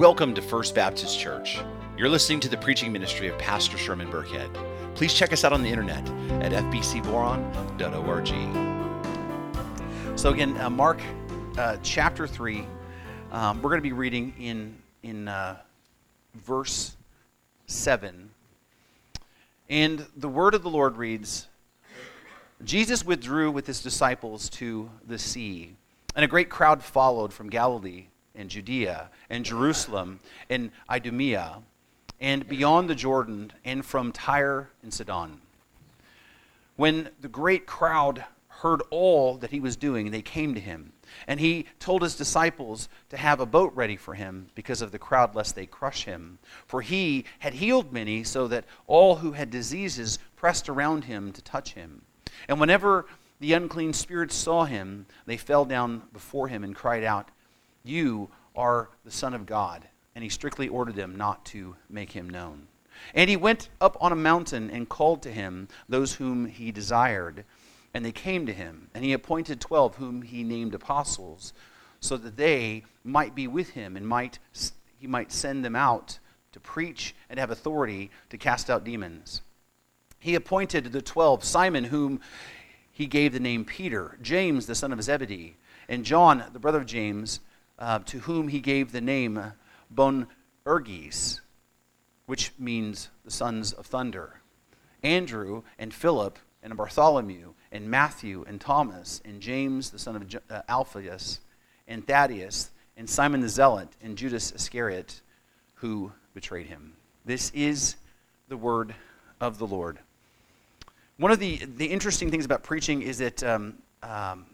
Welcome to First Baptist Church. You're listening to the preaching ministry of Pastor Sherman Burkhead. Please check us out on the internet at fbcboron.org. So, again, uh, Mark uh, chapter 3, um, we're going to be reading in, in uh, verse 7. And the word of the Lord reads Jesus withdrew with his disciples to the sea, and a great crowd followed from Galilee and Judea and Jerusalem and Idumea and beyond the Jordan and from Tyre and Sidon. When the great crowd heard all that he was doing, they came to him. And he told his disciples to have a boat ready for him because of the crowd, lest they crush him. For he had healed many, so that all who had diseases pressed around him to touch him. And whenever the unclean spirits saw him, they fell down before him and cried out, you are the Son of God. And he strictly ordered them not to make him known. And he went up on a mountain and called to him those whom he desired. And they came to him. And he appointed twelve, whom he named apostles, so that they might be with him and might, he might send them out to preach and have authority to cast out demons. He appointed the twelve Simon, whom he gave the name Peter, James, the son of Zebedee, and John, the brother of James uh, to whom he gave the name Boanerges, which means the sons of thunder. Andrew and Philip and Bartholomew and Matthew and Thomas and James the son of uh, Alphaeus and Thaddeus and Simon the Zealot and Judas Iscariot who betrayed him. This is the word of the Lord. One of the, the interesting things about preaching is that um, um,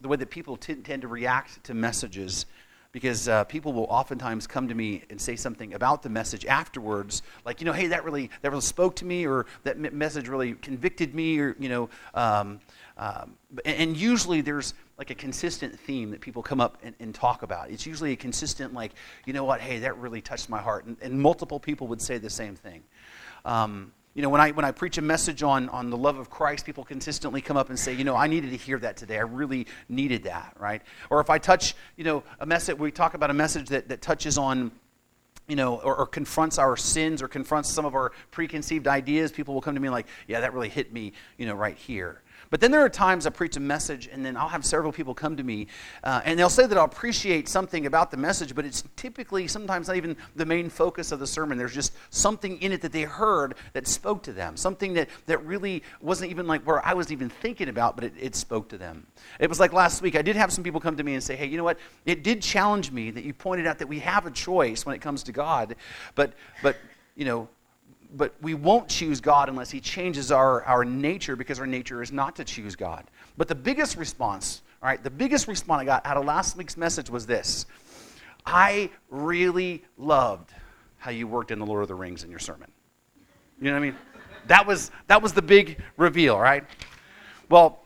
the way that people t- tend to react to messages because uh, people will oftentimes come to me and say something about the message afterwards like you know hey that really that really spoke to me or that message really convicted me or you know um, um, and usually there's like a consistent theme that people come up and, and, talk about. It's usually a consistent like you know what? Hey that really touched my heart and, and multiple people would say the same thing. Um, you know, when I, when I preach a message on, on the love of Christ, people consistently come up and say, you know, I needed to hear that today. I really needed that, right? Or if I touch, you know, a message, we talk about a message that, that touches on, you know, or, or, confronts our sins or confronts some of our preconceived ideas, people will come to me like, yeah, that really hit me, you know, right here. But then there are times I preach a message, and then I'll have several people come to me, uh, and they'll say that I'll appreciate something about the message, but it's typically sometimes not even the main focus of the sermon. There's just something in it that they heard that spoke to them, something that, that really wasn't even like where I was even thinking about, but it, it spoke to them. It was like last week, I did have some people come to me and say, hey, you know what? It did challenge me that you pointed out that we have a choice when it comes to God, but, but you know, but we won't choose God unless He changes our, our nature because our nature is not to choose God. But the biggest response, all right, the biggest response I got out of last week's message was this I really loved how you worked in the Lord of the Rings in your sermon. You know what I mean? That was, that was the big reveal, right? Well,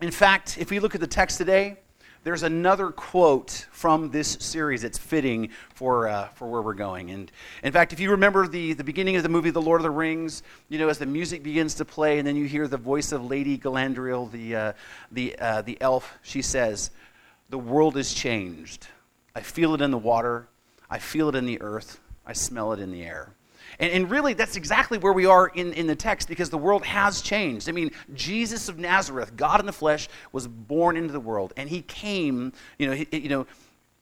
in fact, if we look at the text today, there's another quote from this series that's fitting for, uh, for where we're going. And in fact, if you remember the, the beginning of the movie The Lord of the Rings, you know, as the music begins to play, and then you hear the voice of Lady Galadriel, the, uh, the, uh, the elf, she says, The world is changed. I feel it in the water, I feel it in the earth, I smell it in the air. And, and really, that's exactly where we are in, in the text because the world has changed. I mean, Jesus of Nazareth, God in the flesh, was born into the world, and he came, you know, he, you know,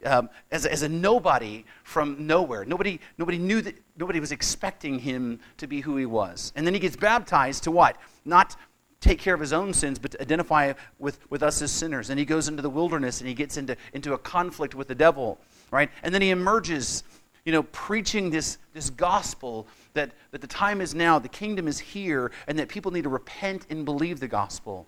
um, as, as a nobody from nowhere. Nobody, nobody knew that, nobody was expecting him to be who he was. And then he gets baptized to what? Not take care of his own sins, but to identify with, with us as sinners. And he goes into the wilderness and he gets into, into a conflict with the devil, right? And then he emerges you know, preaching this, this gospel that, that the time is now, the kingdom is here, and that people need to repent and believe the gospel.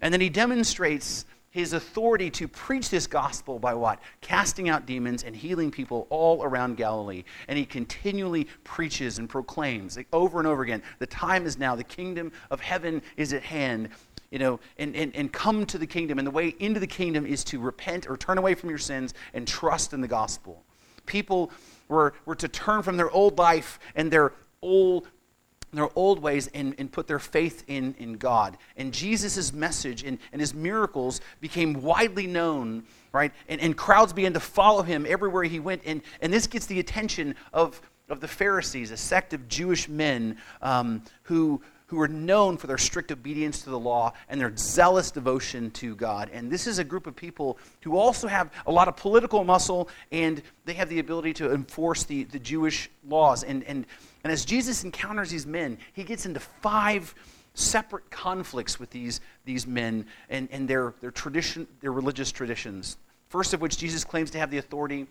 And then he demonstrates his authority to preach this gospel by what? Casting out demons and healing people all around Galilee. And he continually preaches and proclaims like, over and over again the time is now, the kingdom of heaven is at hand. You know, and, and, and come to the kingdom. And the way into the kingdom is to repent or turn away from your sins and trust in the gospel. People were, were to turn from their old life and their old their old ways and, and put their faith in, in God. And Jesus' message and, and his miracles became widely known, right? And, and crowds began to follow him everywhere he went. And, and this gets the attention of, of the Pharisees, a sect of Jewish men um, who, who are known for their strict obedience to the law and their zealous devotion to God. And this is a group of people who also have a lot of political muscle and they have the ability to enforce the, the Jewish laws. And, and and as Jesus encounters these men, he gets into five separate conflicts with these, these men and, and their, their, tradition, their religious traditions. First of which, Jesus claims to have the authority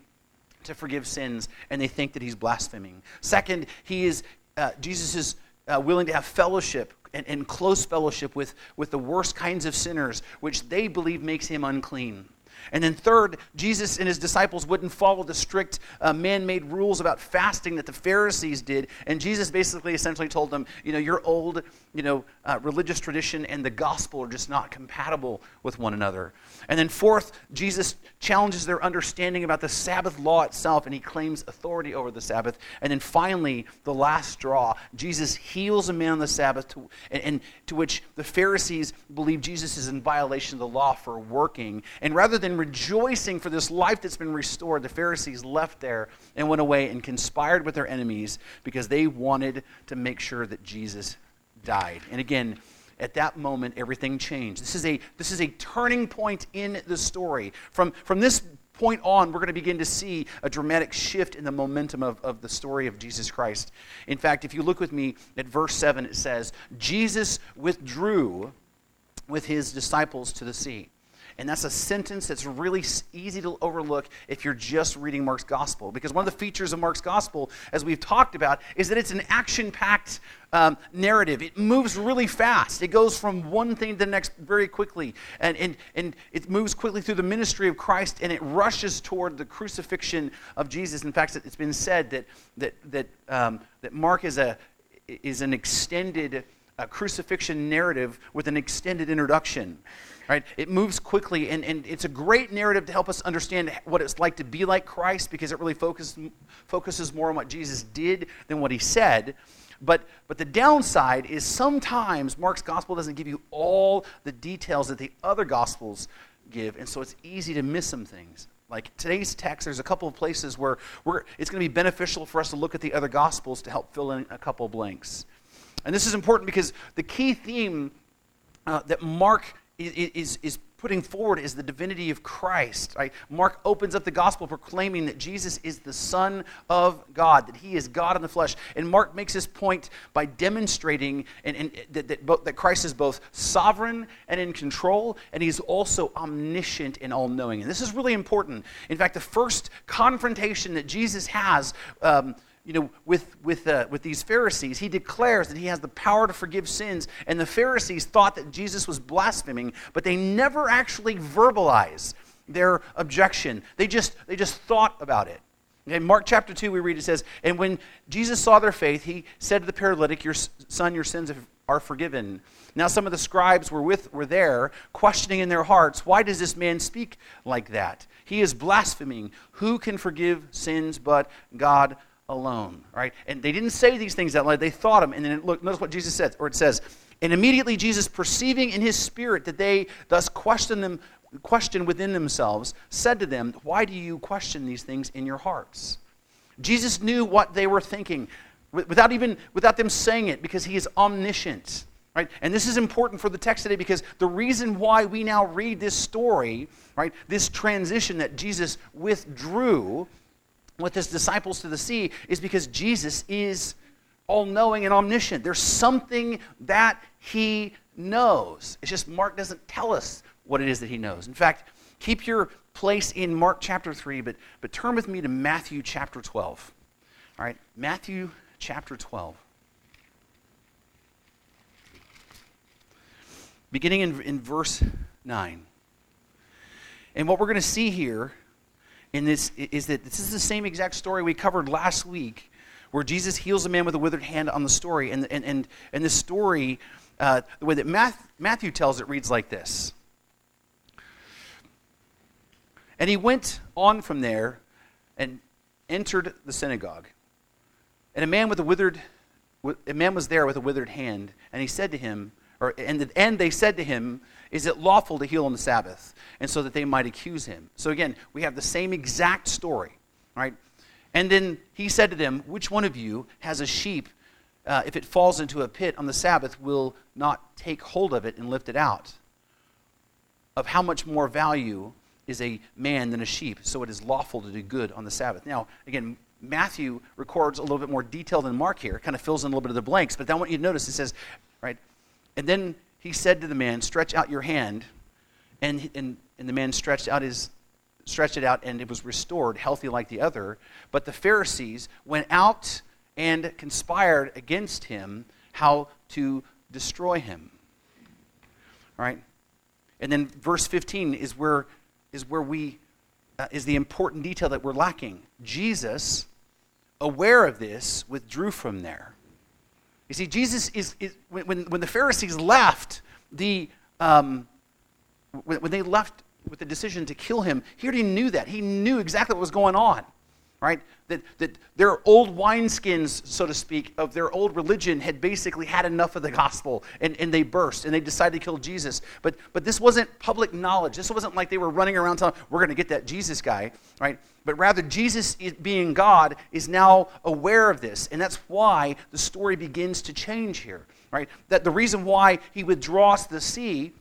to forgive sins, and they think that he's blaspheming. Second, he is, uh, Jesus is uh, willing to have fellowship and, and close fellowship with, with the worst kinds of sinners, which they believe makes him unclean. And then, third, Jesus and his disciples wouldn't follow the strict uh, man made rules about fasting that the Pharisees did. And Jesus basically essentially told them, you know, your old, you know, uh, religious tradition and the gospel are just not compatible with one another. And then, fourth, Jesus challenges their understanding about the Sabbath law itself and he claims authority over the Sabbath. And then, finally, the last straw, Jesus heals a man on the Sabbath, to, and, and to which the Pharisees believe Jesus is in violation of the law for working. And rather than rejoicing for this life that's been restored, the Pharisees left there and went away and conspired with their enemies because they wanted to make sure that Jesus died. And again, at that moment, everything changed. This is a, this is a turning point in the story. From, from this point on, we're going to begin to see a dramatic shift in the momentum of, of the story of Jesus Christ. In fact, if you look with me at verse 7, it says, Jesus withdrew with his disciples to the sea. And that's a sentence that's really easy to overlook if you're just reading Mark's gospel. Because one of the features of Mark's gospel, as we've talked about, is that it's an action packed um, narrative. It moves really fast. It goes from one thing to the next very quickly. And, and, and it moves quickly through the ministry of Christ and it rushes toward the crucifixion of Jesus. In fact, it's been said that, that, that, um, that Mark is, a, is an extended uh, crucifixion narrative with an extended introduction right? It moves quickly, and, and it's a great narrative to help us understand what it's like to be like Christ because it really focus, focuses more on what Jesus did than what he said. But, but the downside is sometimes Mark's gospel doesn't give you all the details that the other gospels give, and so it's easy to miss some things. Like today's text, there's a couple of places where we're, it's going to be beneficial for us to look at the other gospels to help fill in a couple of blanks. And this is important because the key theme uh, that Mark is, is putting forward is the divinity of Christ. Right? Mark opens up the gospel proclaiming that Jesus is the Son of God, that he is God in the flesh. And Mark makes this point by demonstrating and, and that, that, that Christ is both sovereign and in control, and he's also omniscient and all knowing. And this is really important. In fact, the first confrontation that Jesus has. Um, you know, with, with, uh, with these Pharisees. He declares that he has the power to forgive sins, and the Pharisees thought that Jesus was blaspheming, but they never actually verbalize their objection. They just, they just thought about it. In Mark chapter 2, we read it says, And when Jesus saw their faith, he said to the paralytic, Your son, your sins are forgiven. Now, some of the scribes were, with, were there, questioning in their hearts, Why does this man speak like that? He is blaspheming. Who can forgive sins but God alone, right? And they didn't say these things out loud. They thought them. And then look, notice what Jesus says, or it says, and immediately Jesus, perceiving in his spirit that they thus questioned them, questioned within themselves, said to them, Why do you question these things in your hearts? Jesus knew what they were thinking without even without them saying it because he is omniscient. Right? And this is important for the text today because the reason why we now read this story, right, this transition that Jesus withdrew with his disciples to the sea is because Jesus is all knowing and omniscient. There's something that he knows. It's just Mark doesn't tell us what it is that he knows. In fact, keep your place in Mark chapter 3, but, but turn with me to Matthew chapter 12. All right, Matthew chapter 12. Beginning in, in verse 9. And what we're going to see here in this is that this is the same exact story we covered last week where Jesus heals a man with a withered hand on the story. And, and, and, and this story, uh, the way that Matthew tells it, reads like this. And he went on from there and entered the synagogue. And a man with a withered a man was there with a withered hand, and he said to him, or, and, and they said to him, Is it lawful to heal on the Sabbath? And so that they might accuse him. So again, we have the same exact story, right? And then he said to them, Which one of you has a sheep, uh, if it falls into a pit on the Sabbath, will not take hold of it and lift it out? Of how much more value is a man than a sheep, so it is lawful to do good on the Sabbath. Now, again, Matthew records a little bit more detail than Mark here, kind of fills in a little bit of the blanks, but I want you to notice it says, right, and then he said to the man, Stretch out your hand. And, and, and the man stretched out his stretched it out and it was restored, healthy like the other. But the Pharisees went out and conspired against him how to destroy him. All right? And then verse 15 is where, is where we, uh, is the important detail that we're lacking. Jesus, aware of this, withdrew from there. You see, Jesus is, is when, when the Pharisees left, the, um, when, when they left with the decision to kill him, he already knew that. He knew exactly what was going on, right? That, that their old wineskins, so to speak, of their old religion had basically had enough of the gospel and, and they burst and they decided to kill Jesus. But, but this wasn't public knowledge. This wasn't like they were running around telling, we're going to get that Jesus guy, right? But rather, Jesus, being God, is now aware of this. And that's why the story begins to change here, right? That the reason why he withdraws the sea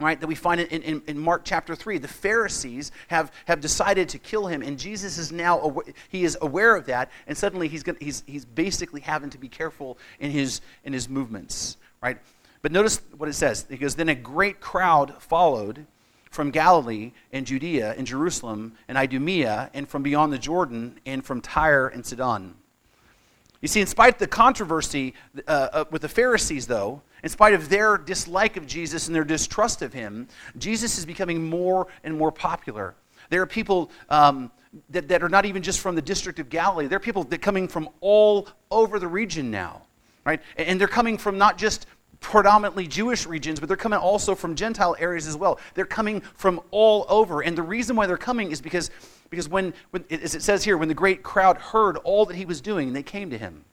right that we find in, in, in, mark chapter 3 the pharisees have, have decided to kill him and jesus is now he is aware of that and suddenly he's, gonna, he's, he's basically having to be careful in his in his movements right but notice what it says because then a great crowd followed from Galilee and Judea and Jerusalem and Idumea and from beyond the Jordan and from Tyre and Sidon. You see, in spite of the controversy uh, uh, with the Pharisees, though, in spite of their dislike of Jesus and their distrust of him, Jesus is becoming more and more popular. There are people um, that, that are not even just from the district of Galilee, there are people that are coming from all over the region now, right? And they're coming from not just predominantly Jewish regions, but they're coming also from Gentile areas as well. They're coming from all over. And the reason why they're coming is because, because when, when, as it says here, when the great crowd heard all that he was doing, they came to him.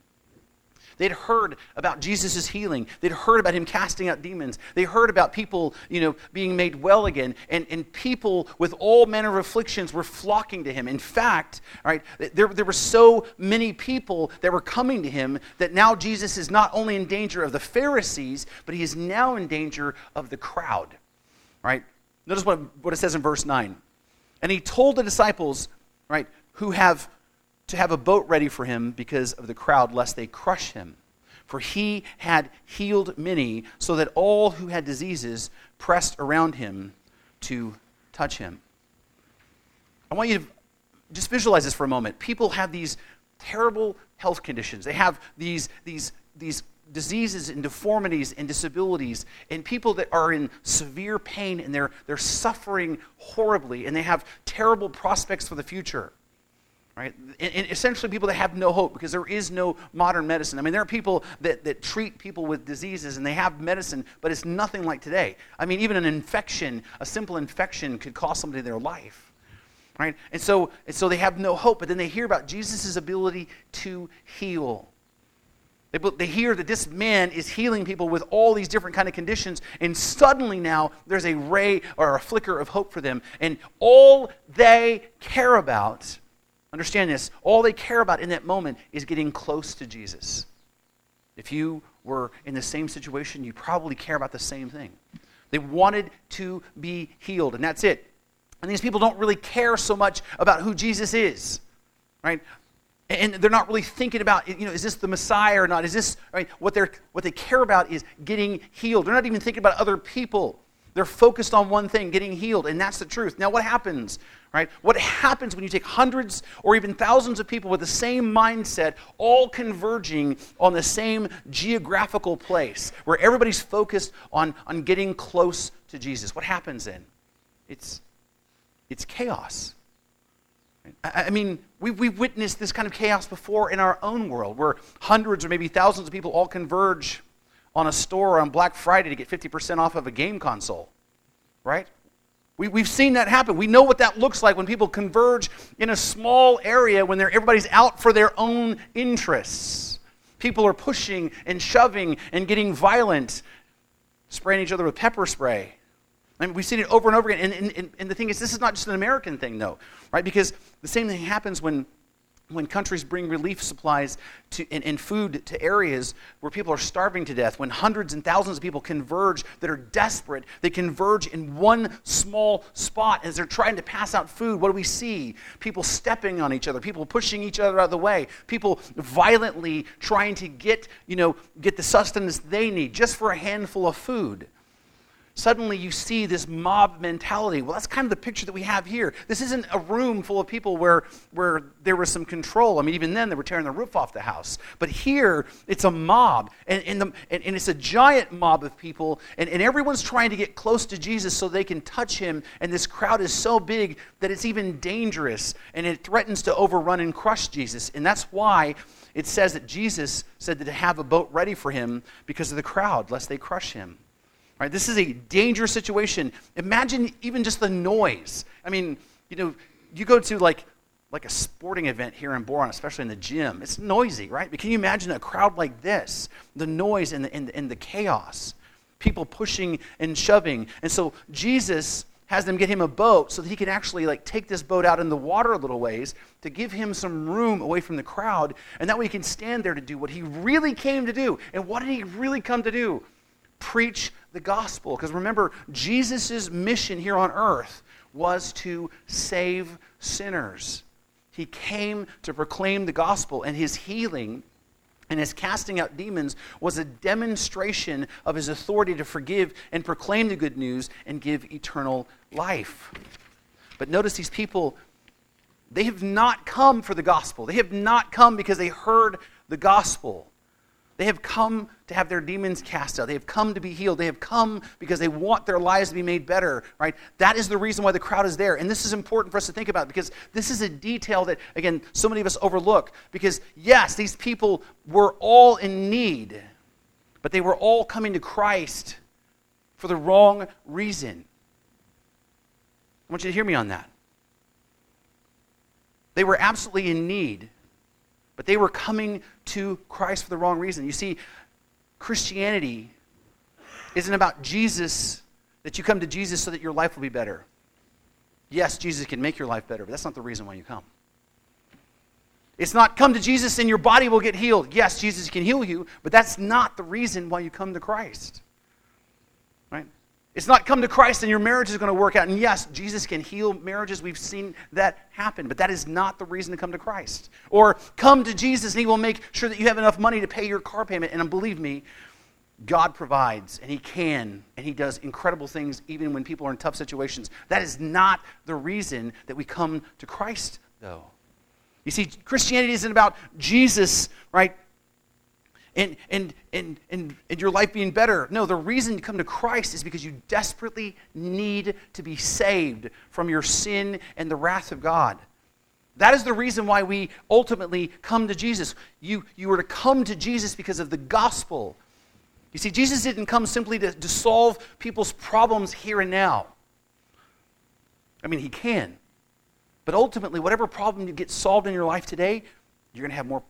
They'd heard about Jesus' healing. They'd heard about him casting out demons. They heard about people, you know, being made well again. And, and people with all manner of afflictions were flocking to him. In fact, all right, there, there were so many people that were coming to him that now Jesus is not only in danger of the Pharisees, but he is now in danger of the crowd. Right? Notice what, what it says in verse 9. And he told the disciples, right, who have to have a boat ready for him because of the crowd, lest they crush him. For he had healed many, so that all who had diseases pressed around him to touch him. I want you to just visualize this for a moment. People have these terrible health conditions, they have these, these, these diseases and deformities and disabilities, and people that are in severe pain and they're, they're suffering horribly and they have terrible prospects for the future right? And, and, essentially, people that have no hope because there is no modern medicine. I mean, there are people that, that treat people with diseases and they have medicine, but it's nothing like today. I mean, even an infection, a simple infection, could cost somebody their life, right? And so, and so they have no hope, but then they hear about Jesus' ability to heal. They, they hear that this man is healing people with all these different kind of conditions, and suddenly now there's a ray or a flicker of hope for them, and all they care about Understand this. All they care about in that moment is getting close to Jesus. If you were in the same situation, you probably care about the same thing. They wanted to be healed, and that's it. And these people don't really care so much about who Jesus is, right? And they're not really thinking about, you know, is this the Messiah or not? Is this, right? What, they're, what they care about is getting healed. They're not even thinking about other people. They're focused on one thing, getting healed, and that's the truth. Now, what happens, right? What happens when you take hundreds or even thousands of people with the same mindset, all converging on the same geographical place, where everybody's focused on, on getting close to Jesus? What happens then? It's, it's chaos. I mean, we, we've witnessed this kind of chaos before in our own world, where hundreds or maybe thousands of people all converge on a store on Black Friday to get 50% off of a game console, right? We, we've seen that happen. We know what that looks like when people converge in a small area when everybody's out for their own interests. People are pushing and shoving and getting violent, spraying each other with pepper spray. I mean, we've seen it over and over again. And, and, and the thing is, this is not just an American thing, though, right? Because the same thing happens when when countries bring relief supplies to, and, and, food to areas where people are starving to death, when hundreds and thousands of people converge that are desperate, they converge in one small spot as they're trying to pass out food. What do we see? People stepping on each other, people pushing each other out of the way, people violently trying to get, you know, get the sustenance they need just for a handful of food suddenly you see this mob mentality. Well, that's kind of the picture that we have here. This isn't a room full of people where, where there was some control. I mean, even then, they were tearing the roof off the house. But here, it's a mob, and, and, the, and, and it's a giant mob of people, and, and everyone's trying to get close to Jesus so they can touch him. And this crowd is so big that it's even dangerous, and it threatens to overrun and crush Jesus. And that's why it says that Jesus said to have a boat ready for him because of the crowd, lest they crush him. Right? This is a dangerous situation. Imagine even just the noise. I mean, you know, you go to like like a sporting event here in Boron, especially in the gym. It's noisy, right? But can you imagine a crowd like this? The noise and the, and the, and the chaos. People pushing and shoving. And so Jesus has them get him a boat so that he can actually like take this boat out in the water a little ways to give him some room away from the crowd and that way he can stand there to do what he really came to do and what did he really come to do preach the gospel. Because remember, Jesus' mission here on earth was to save sinners. He came to proclaim the gospel, and his healing and his casting out demons was a demonstration of his authority to forgive and proclaim the good news and give eternal life. But notice these people, they have not come for the gospel. They have not come because they heard the gospel. They have come to have their demons cast out. They have come to be healed. They have come because they want their lives to be made better, right? That is the reason why the crowd is there. And this is important for us to think about because this is a detail that, again, so many of us overlook. Because, yes, these people were all in need, but they were all coming to Christ for the wrong reason. I want you to hear me on that. They were absolutely in need but they were coming to Christ for the wrong reason. You see, Christianity isn't about Jesus, that you come to Jesus so that your life will be better. Yes, Jesus can make your life better, but that's not the reason why you come. It's not come to Jesus and your body will get healed. Yes, Jesus can heal you, but that's not the reason why you come to Christ. It's not come to Christ and your marriage is going to work out. And yes, Jesus can heal marriages. We've seen that happen. But that is not the reason to come to Christ. Or come to Jesus and he will make sure that you have enough money to pay your car payment. And believe me, God provides and he can and he does incredible things even when people are in tough situations. That is not the reason that we come to Christ, though. You see, Christianity isn't about Jesus, right? And, and, and, and, and your life being better. No, the reason you come to Christ is because you desperately need to be saved from your sin and the wrath of God. That is the reason why we ultimately come to Jesus. You, you were to come to Jesus because of the gospel. You see, Jesus didn't come simply to, to solve people's problems here and now. I mean, he can. But ultimately, whatever problem you get solved in your life today, you're going to have more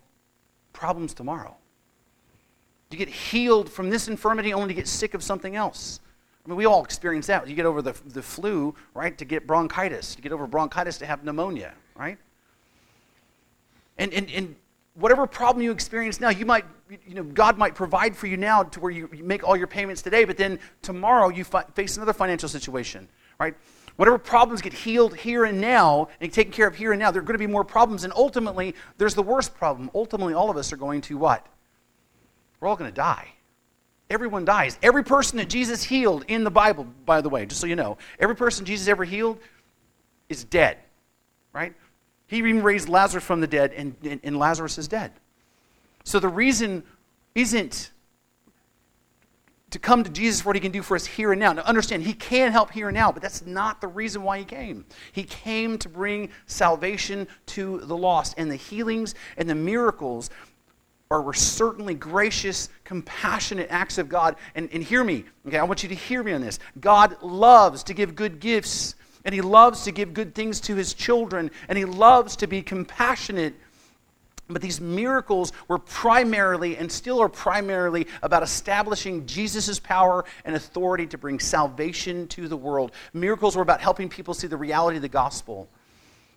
problems tomorrow. You get healed from this infirmity only to get sick of something else. I mean, we all experience that. You get over the, the flu, right, to get bronchitis. You get over bronchitis to have pneumonia, right? And, and, and whatever problem you experience now, you might, you know, God might provide for you now to where you, you make all your payments today, but then tomorrow you fi- face another financial situation, right? Whatever problems get healed here and now and taken care of here and now, there are going to be more problems. And ultimately, there's the worst problem. Ultimately, all of us are going to what? We're all going to die. Everyone dies. Every person that Jesus healed in the Bible, by the way, just so you know, every person Jesus ever healed is dead, right? He even raised Lazarus from the dead, and, and, and Lazarus is dead. So the reason isn't to come to Jesus for what he can do for us here and now. Now, understand, he can help here and now, but that's not the reason why he came. He came to bring salvation to the lost, and the healings and the miracles or were certainly gracious, compassionate acts of God. And, and hear me, okay? I want you to hear me on this. God loves to give good gifts, and He loves to give good things to His children, and He loves to be compassionate But these miracles were primarily and still are primarily about establishing Jesus' power and authority to bring salvation to the world. Miracles were about helping people see the reality of the gospel.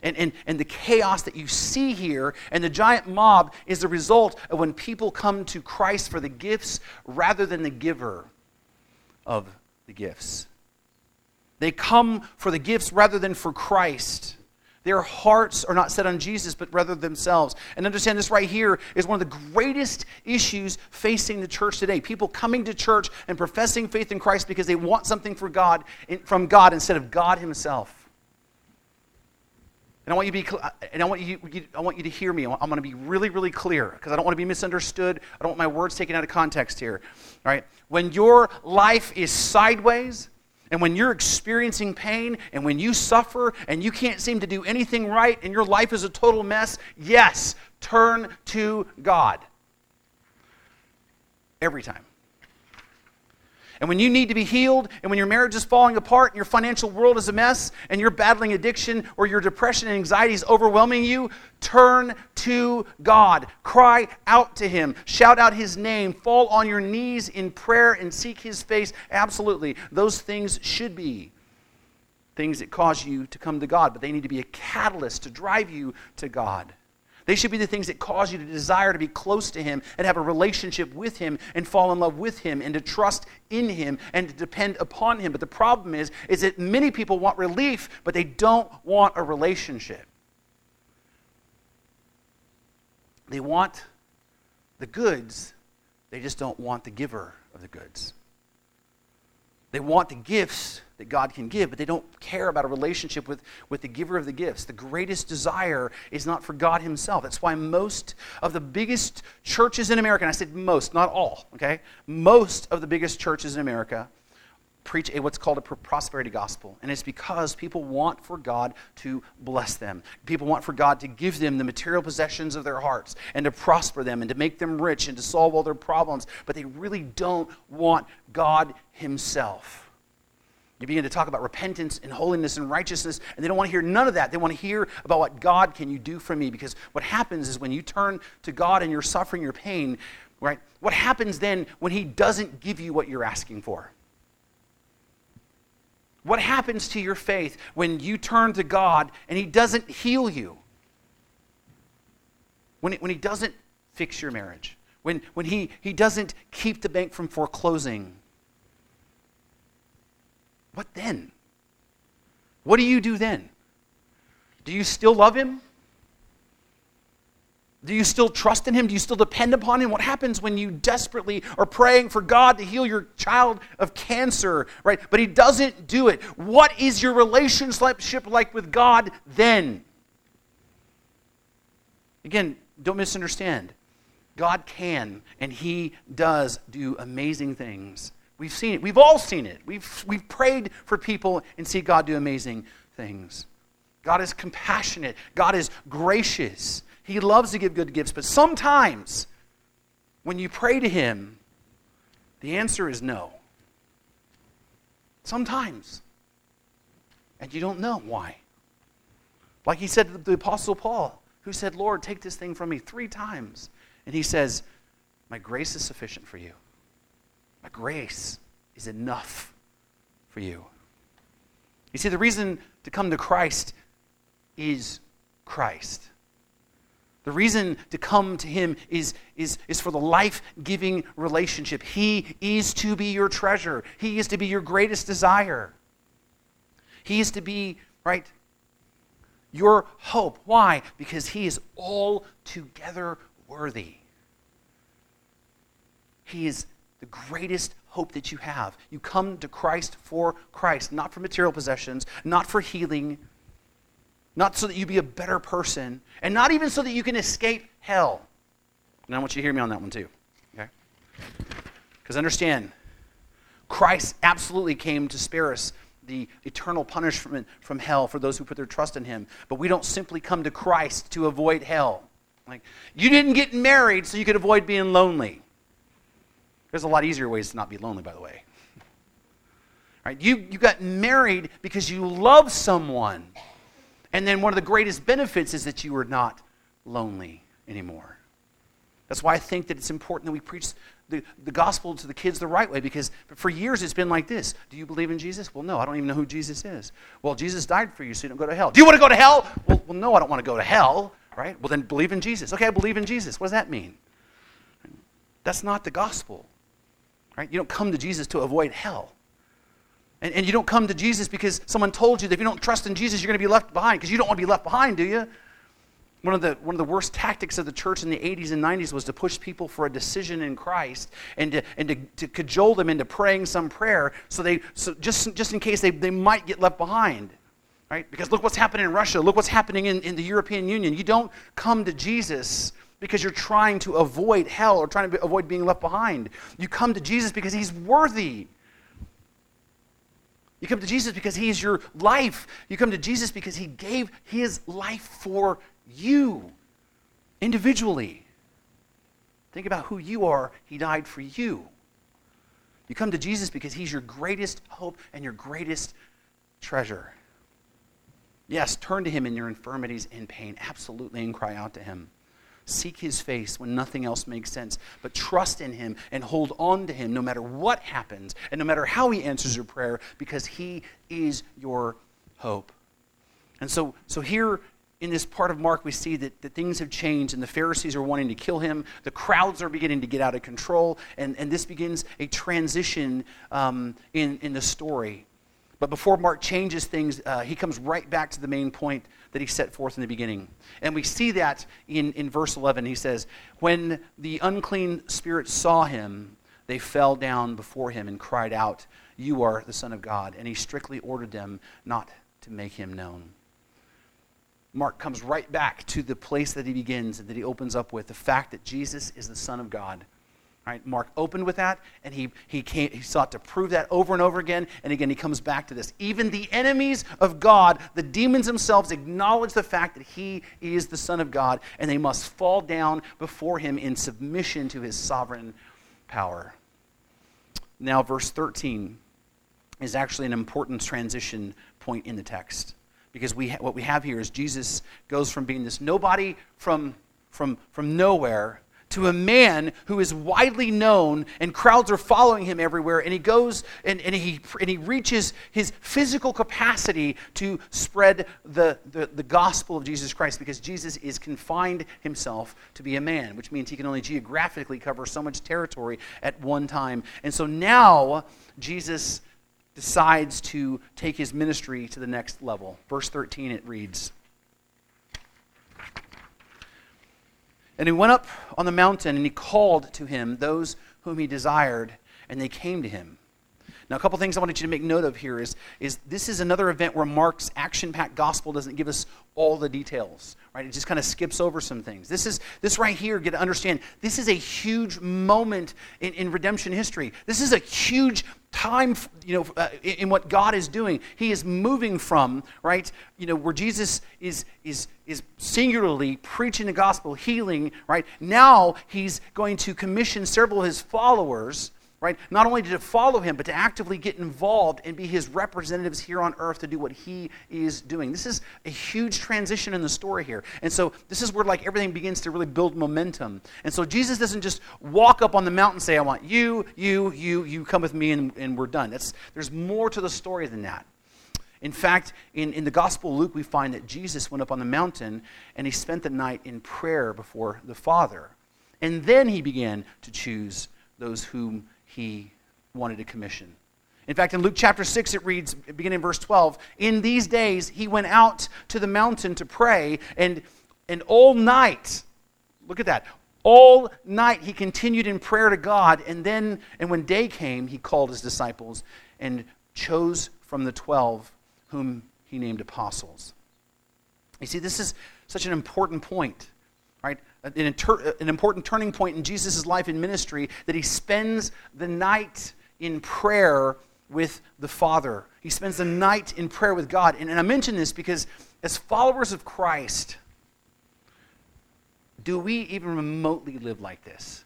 And, and, and the chaos that you see here and the giant mob is the result of when people come to Christ for the gifts rather than the giver of the gifts. They come for the gifts rather than for Christ. Their hearts are not set on Jesus, but rather themselves. And understand this right here is one of the greatest issues facing the church today. People coming to church and professing faith in Christ because they want something for God, from God instead of God Himself. And I want you to be, uh, and I want you, I want you to hear me. I'm going to be really, really clear because I don't want to be misunderstood. I don't want my words taken out of context here. All right? When your life is sideways, and when you're experiencing pain, and when you suffer, and you can't seem to do anything right, and your life is a total mess, yes, turn to God. Every time. And when you need to be healed, and when your marriage is falling apart, and your financial world is a mess, and you're battling addiction, or your depression and anxiety is overwhelming you, turn to God. Cry out to Him. Shout out His name. Fall on your knees in prayer and seek His face. Absolutely. Those things should be things that cause you to come to God, but they need to be a catalyst to drive you to God. They should be the things that cause you to desire to be close to Him and have a relationship with Him and fall in love with Him and to trust in Him and to depend upon Him. But the problem is, is that many people want relief, but they don't want a relationship. They want the goods, they just don't want the giver of the goods. They want the gifts, that God can give, but they don't care about a relationship with, with the giver of the gifts. The greatest desire is not for God Himself. That's why most of the biggest churches in America, and I said most, not all, okay? Most of the biggest churches in America preach a, what's called a prosperity gospel. And it's because people want for God to bless them. People want for God to give them the material possessions of their hearts and to prosper them and to make them rich and to solve all their problems. But they really don't want God Himself. You begin to talk about repentance and holiness and righteousness, and they don't want to hear none of that. They want to hear about what God can you do for me. Because what happens is when you turn to God and you're suffering your pain, right? What happens then when He doesn't give you what you're asking for? What happens to your faith when you turn to God and He doesn't heal you? When, when He doesn't fix your marriage? When, when he, he doesn't keep the bank from foreclosing? What then? What do you do then? Do you still love him? Do you still trust in him? Do you still depend upon him? What happens when you desperately are praying for God to heal your child of cancer, right? But he doesn't do it. What is your relationship like with God then? Again, don't misunderstand. God can and he does do amazing things We've seen it. We've all seen it. We've, we've prayed for people and see God do amazing things. God is compassionate. God is gracious. He loves to give good gifts. But sometimes, when you pray to Him, the answer is no. Sometimes. And you don't know why. Like he said to the Apostle Paul, who said, Lord, take this thing from me three times. And he says, My grace is sufficient for you. My grace is enough for you. You see, the reason to come to Christ is Christ. The reason to come to Him is, is, is for the life giving relationship. He is to be your treasure, He is to be your greatest desire. He is to be, right, your hope. Why? Because He is altogether worthy. He is the greatest hope that you have. You come to Christ for Christ, not for material possessions, not for healing, not so that you be a better person, and not even so that you can escape hell. And I want you to hear me on that one too. Okay? Because understand, Christ absolutely came to spare us the eternal punishment from hell for those who put their trust in him. But we don't simply come to Christ to avoid hell. Like, you didn't get married so you could avoid being lonely. There's a lot easier ways to not be lonely, by the way. Right? You, you got married because you love someone. And then one of the greatest benefits is that you are not lonely anymore. That's why I think that it's important that we preach the, the gospel to the kids the right way because for years it's been like this. Do you believe in Jesus? Well, no, I don't even know who Jesus is. Well, Jesus died for you so you don't go to hell. Do you want to go to hell? Well, well no, I don't want to go to hell, right? Well, then believe in Jesus. Okay, I believe in Jesus. What does that mean? That's not the gospel, right? You don't come to Jesus to avoid hell. And, and you don't come to Jesus because someone told you that if you don't trust in Jesus, you're going to be left behind because you don't want to be left behind, do you? One of, the, one of the worst tactics of the church in the 80s and 90s was to push people for a decision in Christ and to, and to, to cajole them into praying some prayer so they so just, just in case they, they might get left behind. Right? Because look what's happening in Russia. Look what's happening in, in the European Union. You don't come to Jesus because you're trying to avoid hell or trying to avoid being left behind. You come to Jesus because he's worthy. You come to Jesus because he is your life. You come to Jesus because he gave his life for you individually. Think about who you are. He died for you. You come to Jesus because He's your greatest hope and your greatest treasure. Yes, turn to Him in your infirmities and pain, absolutely, and cry out to Him. Seek His face when nothing else makes sense, but trust in Him and hold on to Him no matter what happens and no matter how He answers your prayer because He is your hope. And so, so here in this part of Mark, we see that, that things have changed and the Pharisees are wanting to kill him. The crowds are beginning to get out of control, and, and this begins a transition um, in, in the story. But before Mark changes things, uh, he comes right back to the main point that he set forth in the beginning. And we see that in, in verse 11. He says, When the unclean spirits saw him, they fell down before him and cried out, You are the Son of God. And he strictly ordered them not to make him known. Mark comes right back to the place that he begins and that he opens up with the fact that Jesus is the Son of God. Right? Mark opened with that, and he, he, came, he sought to prove that over and over again. And again, he comes back to this. Even the enemies of God, the demons themselves, acknowledge the fact that he is the Son of God, and they must fall down before him in submission to his sovereign power. Now, verse 13 is actually an important transition point in the text because we, what we have here is Jesus goes from being this nobody from, from, from nowhere to a man who is widely known and crowds are following him everywhere and he goes and, and, he, and he reaches his physical capacity to spread the, the, the gospel of jesus christ because jesus is confined himself to be a man which means he can only geographically cover so much territory at one time and so now jesus decides to take his ministry to the next level. Verse 13, it reads And he went up on the mountain, and he called to him those whom he desired, and they came to him. Now, a couple things I wanted you to make note of here is, is this is another event where Mark's action packed gospel doesn't give us all the details, right? It just kind of skips over some things. This is this right here, get to understand, this is a huge moment in, in redemption history. This is a huge time, you know, uh, in, what God is doing. He is moving from, right, you know, where Jesus is, is, is singularly preaching the gospel, healing, right? Now he's going to commission several of his followers right? Not only to follow him, but to actively get involved and be his representatives here on earth to do what he is doing. This is a huge transition in the story here. And so this is where like everything begins to really build momentum. And so Jesus doesn't just walk up on the mountain and say, I want you, you, you, you come with me and, and we're done. That's, there's more to the story than that. In fact, in, in the Gospel of Luke, we find that Jesus went up on the mountain and he spent the night in prayer before the Father. And then he began to choose those whom he wanted to commission. In fact, in Luke chapter 6, it reads, beginning in verse 12, In these days he went out to the mountain to pray, and, and all night, look at that, all night he continued in prayer to God, and then, and when day came, he called his disciples and chose from the twelve whom he named apostles. You see, this is such an important point, right? An, inter- an important turning point in Jesus' life and ministry that he spends the night in prayer with the Father. He spends the night in prayer with God. And, and I mention this because as followers of Christ, do we even remotely live like this?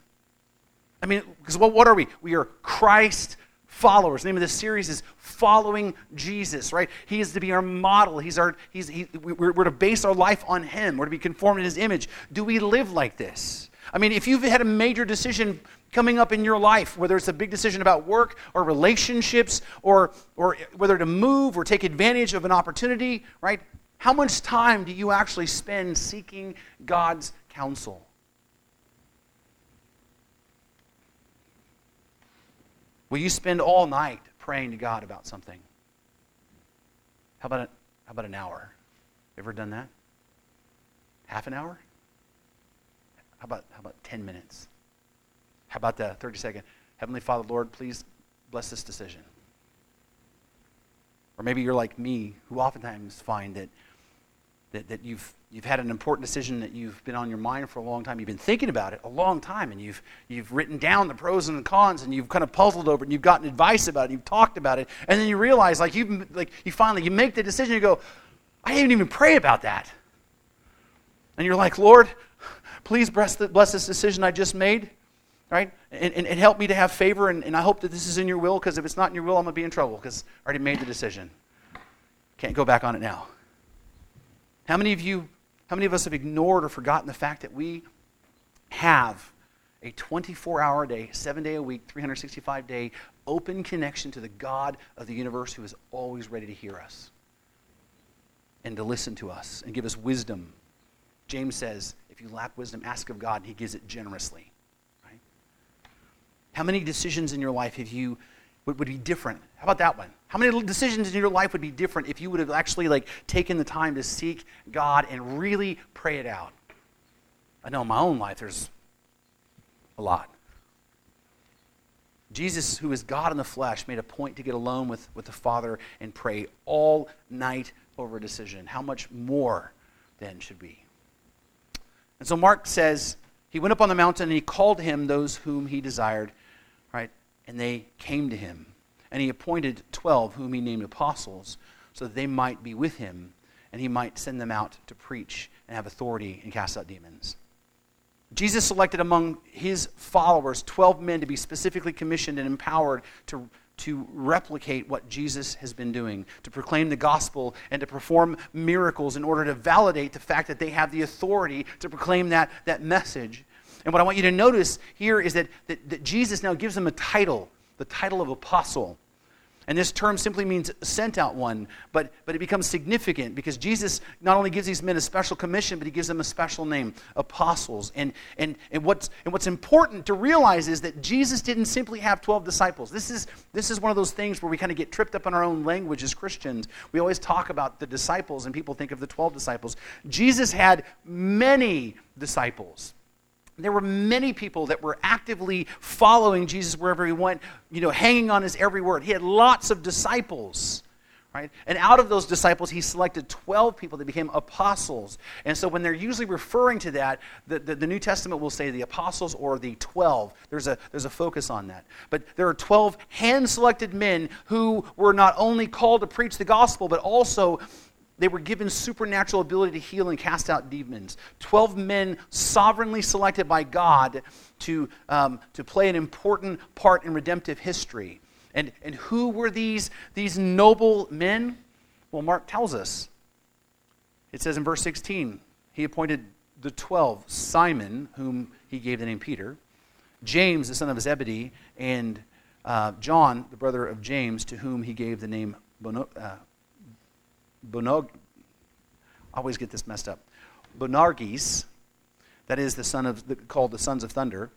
I mean, because what, what are we? We are Christ followers. The name of this series is Following Jesus, right? He is to be our model. He's our, he's, he, we're, we're to base our life on Him. We're to be conformed in His image. Do we live like this? I mean, if you've had a major decision coming up in your life, whether it's a big decision about work or relationships or, or whether to move or take advantage of an opportunity, right? How much time do you actually spend seeking God's counsel? Will you spend all night praying to God about something? How about, a, how about an hour? Ever done that? Half an hour? How about, how about 10 minutes? How about the 30 second? Heavenly Father, Lord, please bless this decision. Or maybe you're like me, who oftentimes find that that, that you've, you've had an important decision that you've been on your mind for a long time. You've been thinking about it a long time, and you've, you've written down the pros and the cons, and you've kind of puzzled over it, and you've gotten advice about it, you've talked about it, and then you realize, like, you like you finally, you make the decision, you go, I didn't even pray about that. And you're like, Lord, please bless, the, bless this decision I just made, right? And, and, and help me to have favor, and, and I hope that this is in your will, because if it's not in your will, I'm going to be in trouble, because I already made the decision. Can't go back on it now. How many of you, how many of us have ignored or forgotten the fact that we have a 24 hour day, seven day a week, 365 day open connection to the God of the universe who is always ready to hear us and to listen to us and give us wisdom? James says, if you lack wisdom, ask of God, and He gives it generously. Right? How many decisions in your life have you would, would be different? How about that one? How many decisions in your life would be different if you would have actually like taken the time to seek God and really pray it out? I know in my own life there's a lot. Jesus, who is God in the flesh, made a point to get alone with, with the Father and pray all night over a decision. How much more then should we? And so Mark says, He went up on the mountain and he called him those whom he desired? And they came to him. And he appointed 12, whom he named apostles, so that they might be with him, and he might send them out to preach and have authority and cast out demons. Jesus selected among his followers 12 men to be specifically commissioned and empowered to, to replicate what Jesus has been doing, to proclaim the gospel and to perform miracles in order to validate the fact that they have the authority to proclaim that, that message. And what I want you to notice here is that, that, that Jesus now gives them a title, the title of apostle. And this term simply means sent out one, but, but it becomes significant because Jesus not only gives these men a special commission, but he gives them a special name, apostles. And, and, and, what's, and what's important to realize is that Jesus didn't simply have 12 disciples. This is, this is one of those things where we kind of get tripped up in our own language as Christians. We always talk about the disciples, and people think of the 12 disciples. Jesus had many disciples there were many people that were actively following Jesus wherever he went, you know, hanging on his every word. He had lots of disciples, right? And out of those disciples, he selected 12 people that became apostles. And so when they're usually referring to that, the, the, the New Testament will say the apostles or the 12. There's a, there's a focus on that. But there are 12 hand selected men who were not only called to preach the gospel, but also they were given supernatural ability to heal and cast out demons. Twelve men sovereignly selected by God to, um, to play an important part in redemptive history. And, and who were these, these noble men? Well, Mark tells us. It says in verse 16, he appointed the twelve Simon, whom he gave the name Peter, James, the son of Zebedee, and uh, John, the brother of James, to whom he gave the name Bono, uh, Bonog, I always get this messed up. Boanerges, that is the son of the, called the sons of thunder,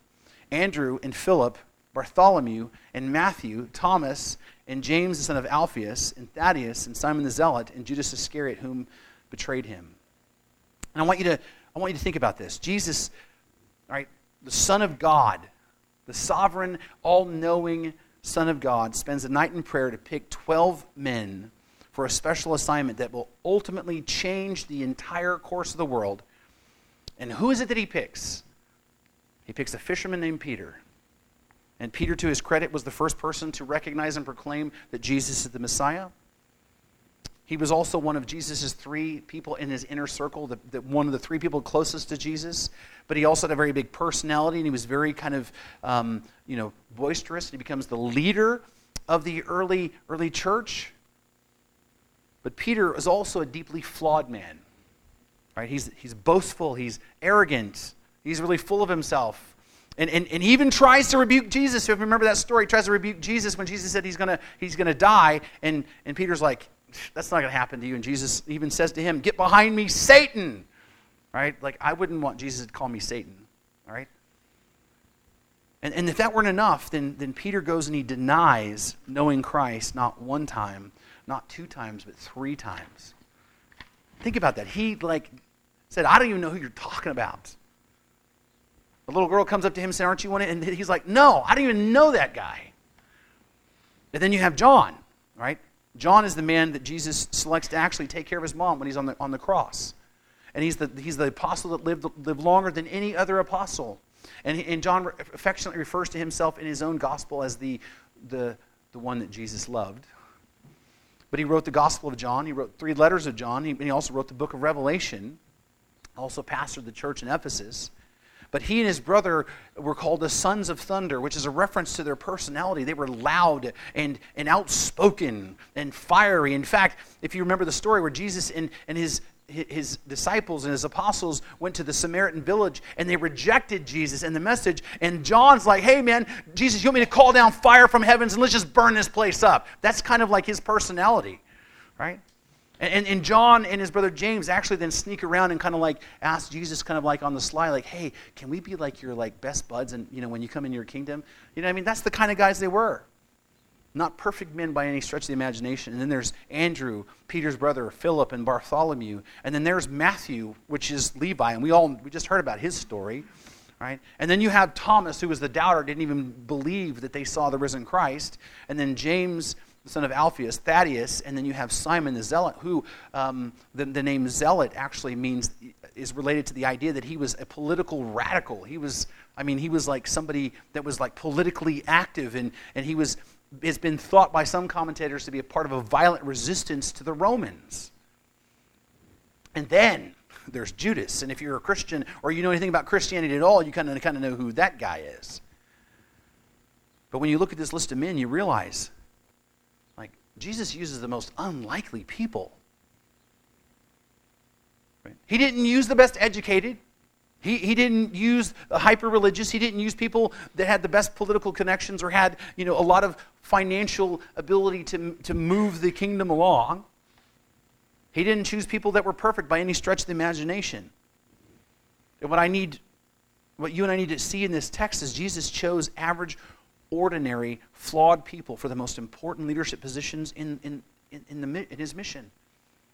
Andrew and Philip, Bartholomew and Matthew, Thomas and James the son of Alphaeus, and Thaddeus and Simon the Zealot, and Judas Iscariot, whom betrayed him. And I want you to, I want you to think about this. Jesus, right, the Son of God, the sovereign, all knowing Son of God, spends a night in prayer to pick 12 men for a special assignment that will ultimately change the entire course of the world. And who is it that he picks? He picks a fisherman named Peter. And Peter, to his credit, was the first person to recognize and proclaim that Jesus is the Messiah. He was also one of Jesus' three people in his inner circle, the, the, one of the three people closest to Jesus. But he also had a very big personality, and he was very kind of, um, you know, boisterous. And he becomes the leader of the early, early church. But Peter is also a deeply flawed man. Right? He's, he's boastful, he's arrogant, he's really full of himself. And, and, and he even tries to rebuke Jesus. If you remember that story, he tries to rebuke Jesus when Jesus said he's going he's gonna die. And, and Peter's like, that's not going to happen to you. And Jesus even says to him, Get behind me, Satan. Right? Like, I wouldn't want Jesus to call me Satan. All right? And, and if that weren't enough, then, then Peter goes and he denies knowing Christ not one time, not two times, but three times. Think about that. He, like, said, I don't even know who you're talking about. A little girl comes up to him and says, Aren't you one? And he's like, No, I don't even know that guy. And then you have John, right? John is the man that Jesus selects to actually take care of his mom when he's on the, on the cross. And he's the, he's the apostle that lived, lived longer than any other apostle. And, and John affectionately refers to himself in his own gospel as the, the, the one that Jesus loved. But he wrote the Gospel of John. He wrote three letters of John. And he also wrote the book of Revelation. Also pastored the church in Ephesus. But he and his brother were called the sons of thunder, which is a reference to their personality. They were loud and, and outspoken and fiery. In fact, if you remember the story where Jesus and, and his, his disciples and his apostles went to the Samaritan village and they rejected Jesus and the message. And John's like, hey, man, Jesus, you want me to call down fire from heavens and let's just burn this place up? That's kind of like his personality, right? And, and John and his brother James actually then sneak around and kind of like ask Jesus kind of like on the sly, like, hey, can we be like your like best buds and you know when you come in your kingdom? You know I mean? That's the kind of guys they were. Not perfect men by any stretch of the imagination. And then there's Andrew, Peter's brother, Philip, and Bartholomew. And then there's Matthew, which is Levi. And we all we just heard about his story. Right? And then you have Thomas, who was the doubter, didn't even believe that they saw the risen Christ. And then James the son of Alphaeus, Thaddeus, and then you have Simon the Zealot, who um, the, the name Zealot actually means is related to the idea that he was a political radical. He was, I mean, he was like somebody that was like politically active, and, and he was has been thought by some commentators to be a part of a violent resistance to the Romans. And then there's Judas, and if you're a Christian or you know anything about Christianity at all, you kind of kind of know who that guy is. But when you look at this list of men, you realize like Jesus uses the most unlikely people. Right? He didn't use the best educated. He, he didn't use uh, the hyper religious. He didn't use people that had the best political connections or had you know, a lot of financial ability to, to move the kingdom along. He didn't choose people that were perfect by any stretch of the imagination. And what I need, what you and I need to see in this text is Jesus chose average ordinary, flawed people for the most important leadership positions in, in, in, in, the, in his mission.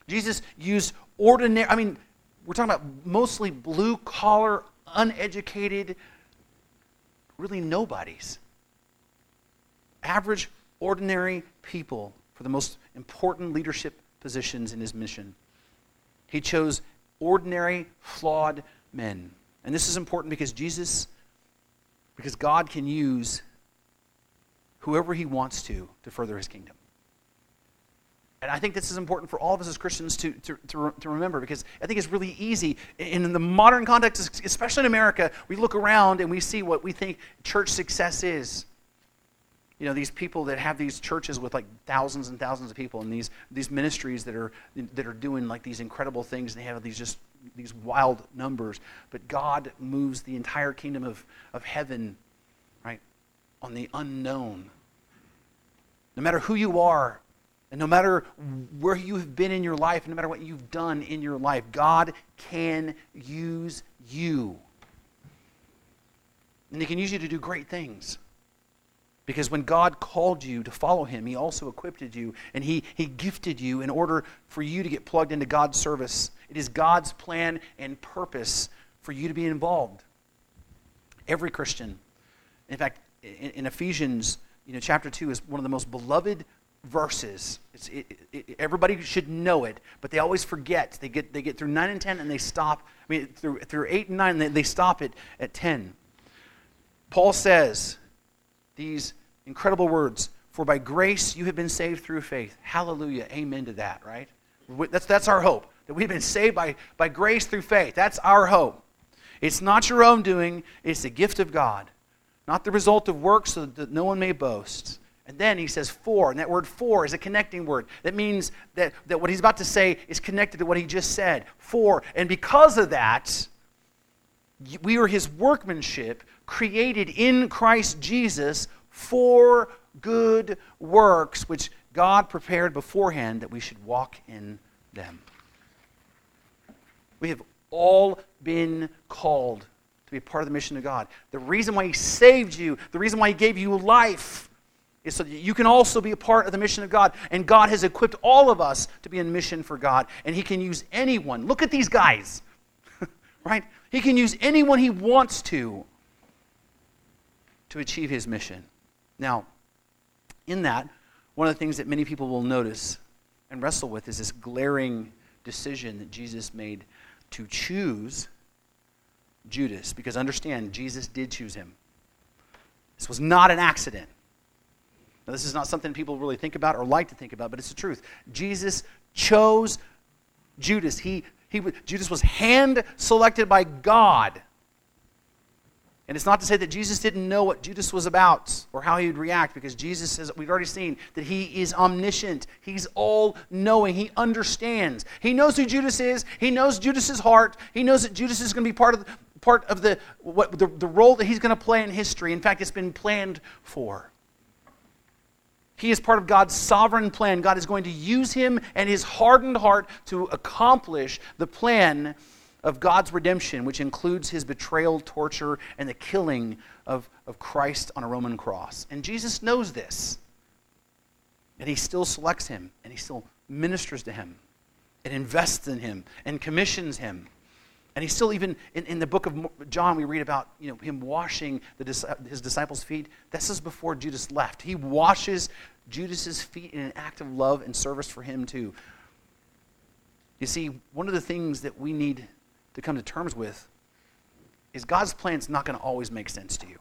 Jesus used ordinary, I mean, we're talking about mostly blue collar, uneducated, really nobodies. Average, ordinary people for the most important leadership positions in his mission. He chose ordinary, flawed men. And this is important because Jesus, because God can use whoever he wants to to further his kingdom. And I think this is important for all of us as Christians to, to, to, to, remember because I think it's really easy. In the modern context, especially in America, we look around and we see what we think church success is. You know, these people that have these churches with like thousands and thousands of people and these, these ministries that are, that are doing like these incredible things and they have these just these wild numbers. But God moves the entire kingdom of, of heaven right, on the unknown. No matter who you are, and no matter where you have been in your life, no matter what you've done in your life, God can use you. And He can use you to do great things. Because when God called you to follow Him, He also equipped you and he, he gifted you in order for you to get plugged into God's service. It is God's plan and purpose for you to be involved. Every Christian, in fact, in, in Ephesians, you know, chapter 2 is one of the most beloved verses. It, it, everybody should know it, but they always forget. They get, they get through 9 and 10 and they stop. I mean, through, through 8 and 9, they, they stop it at 10. Paul says these incredible words For by grace you have been saved through faith. Hallelujah. Amen to that, right? That's, that's our hope, that we've been saved by, by grace through faith. That's our hope. It's not your own doing, it's the gift of God not the result of works so that no one may boast. And then he says for, and that word for is a connecting word. That means that, that what he's about to say is connected to what he just said. For. And because of that, we are his workmanship created in Christ Jesus for good works, which God prepared beforehand that we should walk in them. We have all been called to be part of the mission of God. The reason why He saved you, the reason why He gave you life, is so that you can also be a part of the mission of God. And God has equipped all of us to be in mission for God. And He can use anyone. Look at these guys, right? He can use anyone He wants to to achieve His mission. Now, in that, one of the things that many people will notice and wrestle with is this glaring decision that Jesus made to choose Judas. Because understand, Jesus did choose him. This was not an accident. Now, this is not something people really think about or like to think about, but it's the truth. Jesus chose Judas. He, he, Judas was hand selected by God and it's not to say that Jesus didn't know what Judas was about or how he would react, because Jesus says, we've already seen that he is omniscient. He's all knowing. He understands. He knows who Judas is. He knows Judas's heart. He knows that Judas is going to be part of part of the, what, the, the role that he's going to play in history. In fact, it's been planned for. He is part of God's sovereign plan. God is going to use him and his hardened heart to accomplish the plan of God's redemption, which includes his betrayal, torture, and the killing of, of Christ on a Roman cross. And Jesus knows this. And he still selects him, and he still ministers to him, and invests in him, and commissions him. And he still, even in, in the book of John, we read about you know, him washing the, his disciples' feet. This is before Judas left. He washes Judas's feet in an act of love and service for him, too. You see, one of the things that we need to come to terms with is God's plan is not going to always make sense to you.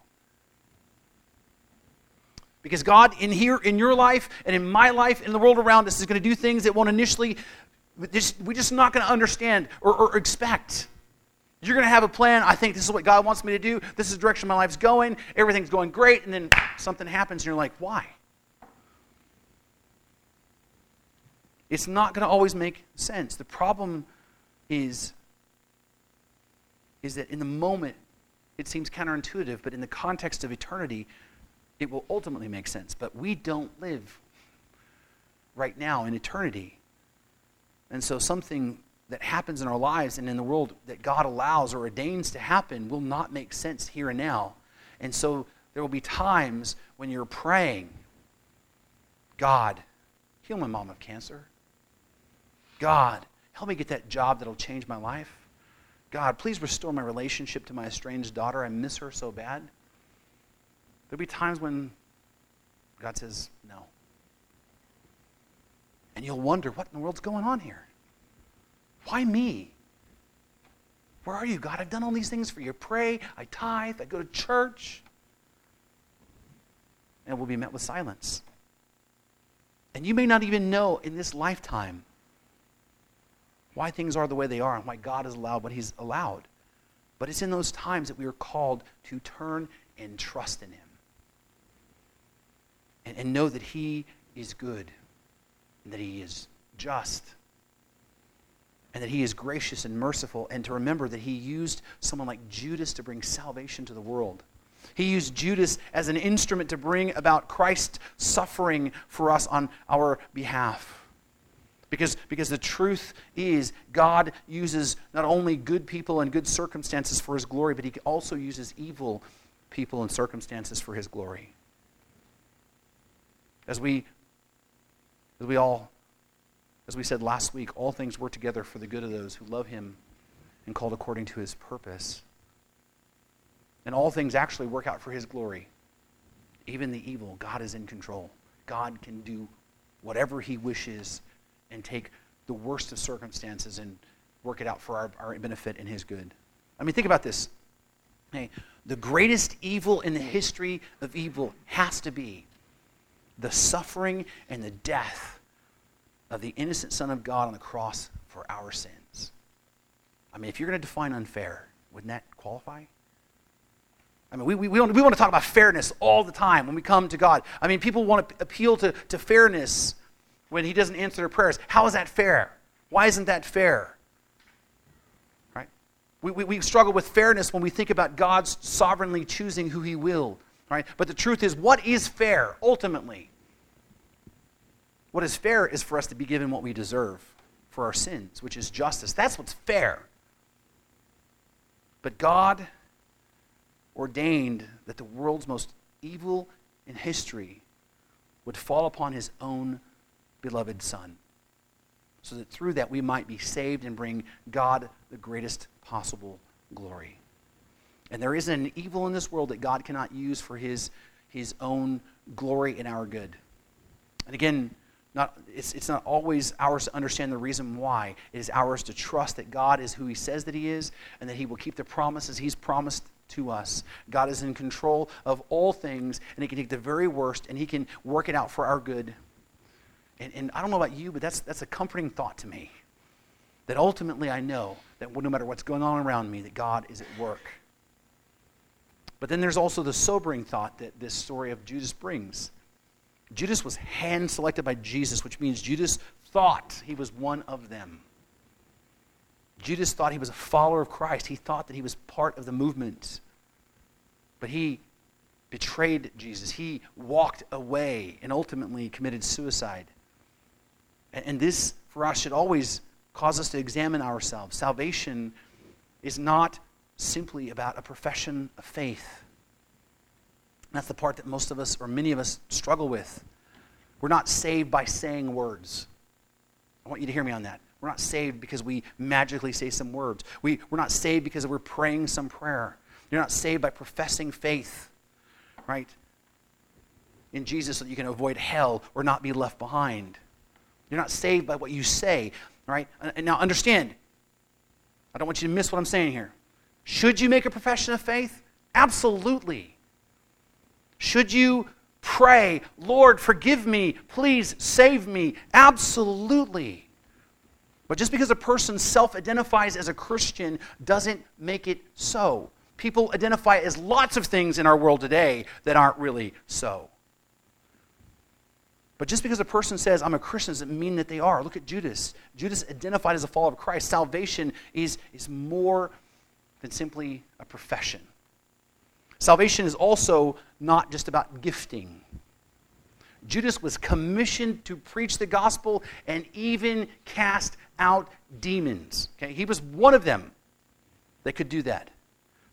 Because God, in here, in your life, and in my life, in the world around us, is going to do things that won't initially, we're just not going to understand or, or expect. You're going to have a plan. I think this is what God wants me to do. This is the direction my life's going. Everything's going great. And then something happens, and you're like, why? It's not going to always make sense. The problem is is that in the moment, it seems counterintuitive, but in the context of eternity, it will ultimately make sense. But we don't live right now in eternity. And so something that happens in our lives and in the world that God allows or ordains to happen will not make sense here and now. And so there will be times when you're praying, God, heal my mom of cancer. God, help me get that job that'll change my life. God, please restore my relationship to my estranged daughter. I miss her so bad. There'll be times when God says, no. And you'll wonder, what in the world's going on here? Why me? Where are you, God? I've done all these things for you. I pray, I tithe, I go to church. And we'll be met with silence. And you may not even know in this lifetime why things are the way they are and why God has allowed what He's allowed. But it's in those times that we are called to turn and trust in Him and, and know that He is good and that He is just and that He is gracious and merciful and to remember that He used someone like Judas to bring salvation to the world. He used Judas as an instrument to bring about Christ's suffering for us on our behalf. Because, because the truth is, God uses not only good people and good circumstances for his glory, but he also uses evil people and circumstances for his glory. As we, as we all, as we said last week, all things work together for the good of those who love him and called according to his purpose. And all things actually work out for his glory. Even the evil, God is in control. God can do whatever he wishes and take the worst of circumstances and work it out for our, our benefit and his good. I mean, think about this. Hey, the greatest evil in the history of evil has to be the suffering and the death of the innocent Son of God on the cross for our sins. I mean, if you're going to define unfair, wouldn't that qualify? I mean, we, we, we, want, we want to talk about fairness all the time when we come to God. I mean, people want to appeal to, to fairness when He doesn't answer their prayers. How is that fair? Why isn't that fair? Right? We, we, we struggle with fairness when we think about God's sovereignly choosing who He will. Right? But the truth is, what is fair ultimately? What is fair is for us to be given what we deserve for our sins, which is justice. That's what's fair. But God ordained that the world's most evil in history would fall upon his own beloved Son, so that through that we might be saved and bring God the greatest possible glory. And there isn't an evil in this world that God cannot use for his, his own glory and our good. And again, not, it's, it's not always ours to understand the reason why. It is ours to trust that God is who He says that He is and that He will keep the promises He's promised to us. God is in control of all things, and He can take the very worst and He can work it out for our good. And, and I don't know about you, but that's, that's a comforting thought to me. That ultimately I know that no matter what's going on around me, that God is at work. But then there's also the sobering thought that this story of Judas brings Judas was hand selected by Jesus, which means Judas thought he was one of them. Judas thought he was a follower of Christ. He thought that he was part of the movement. But he betrayed Jesus. He walked away and ultimately committed suicide. And, this, for us, should always cause us to examine ourselves. Salvation is not simply about a profession of faith. That's the part that most of us, or many of us, struggle with. We're not saved by saying words. I want you to hear me on that. We're not saved because we magically say some words. We, we're not saved because we're praying some prayer. You're not saved by professing faith, right? In Jesus so that you can avoid hell or not be left behind. You're not saved by what you say, right? And now understand, I don't want you to miss what I'm saying here. Should you make a profession of faith? Absolutely. Should you pray, Lord, forgive me, please save me? Absolutely. But just because a person self identifies as a Christian doesn't make it so. People identify as lots of things in our world today that aren't really so. But just because a person says, I'm a Christian, doesn't mean that they are. Look at Judas. Judas identified as a follower of Christ. Salvation is, is more than simply a profession. Salvation is also not just about gifting. Judas was commissioned to preach the gospel and even cast out demons. Okay? He was one of them that could do that.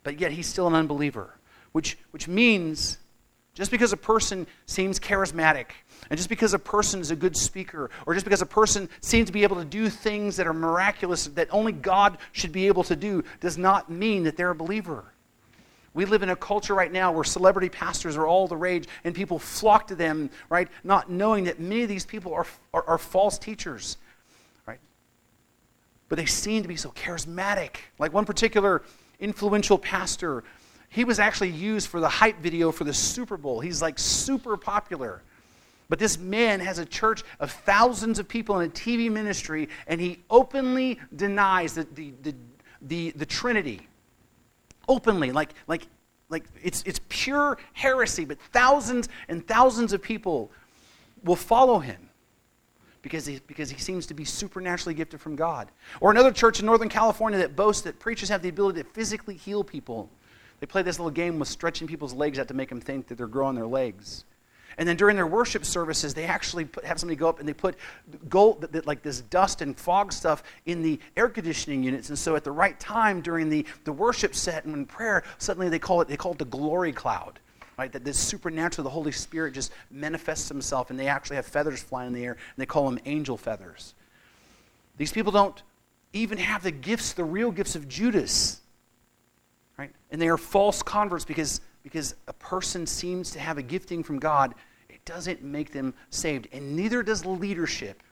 But yet he's still an unbeliever, which, which means just because a person seems charismatic, and just because a person is a good speaker, or just because a person seems to be able to do things that are miraculous that only God should be able to do, does not mean that they're a believer. We live in a culture right now where celebrity pastors are all the rage and people flock to them, right? Not knowing that many of these people are, are, are false teachers, right? But they seem to be so charismatic. Like one particular influential pastor, he was actually used for the hype video for the Super Bowl. He's like super popular. But this man has a church of thousands of people in a TV ministry, and he openly denies the, the, the, the, the Trinity openly, like, like, like it's, it's pure heresy, but thousands and thousands of people will follow him because he, because he seems to be supernaturally gifted from God. Or another church in Northern California that boasts that preachers have the ability to physically heal people. They play this little game with stretching people's legs out to make them think that they're growing their legs. And then during their worship services, they actually put, have somebody go up and they put gold, like this dust and fog stuff in the air conditioning units. And so at the right time during the, the worship set and in prayer, suddenly they call it, they call it the glory cloud. Right, that this supernatural, the Holy Spirit just manifests himself, and they actually have feathers flying in the air, and they call them angel feathers. These people don't even have the gifts, the real gifts of Judas. Right? And they are false converts because, because a person seems to have a gifting from God it doesn't make them saved, and neither does leadership.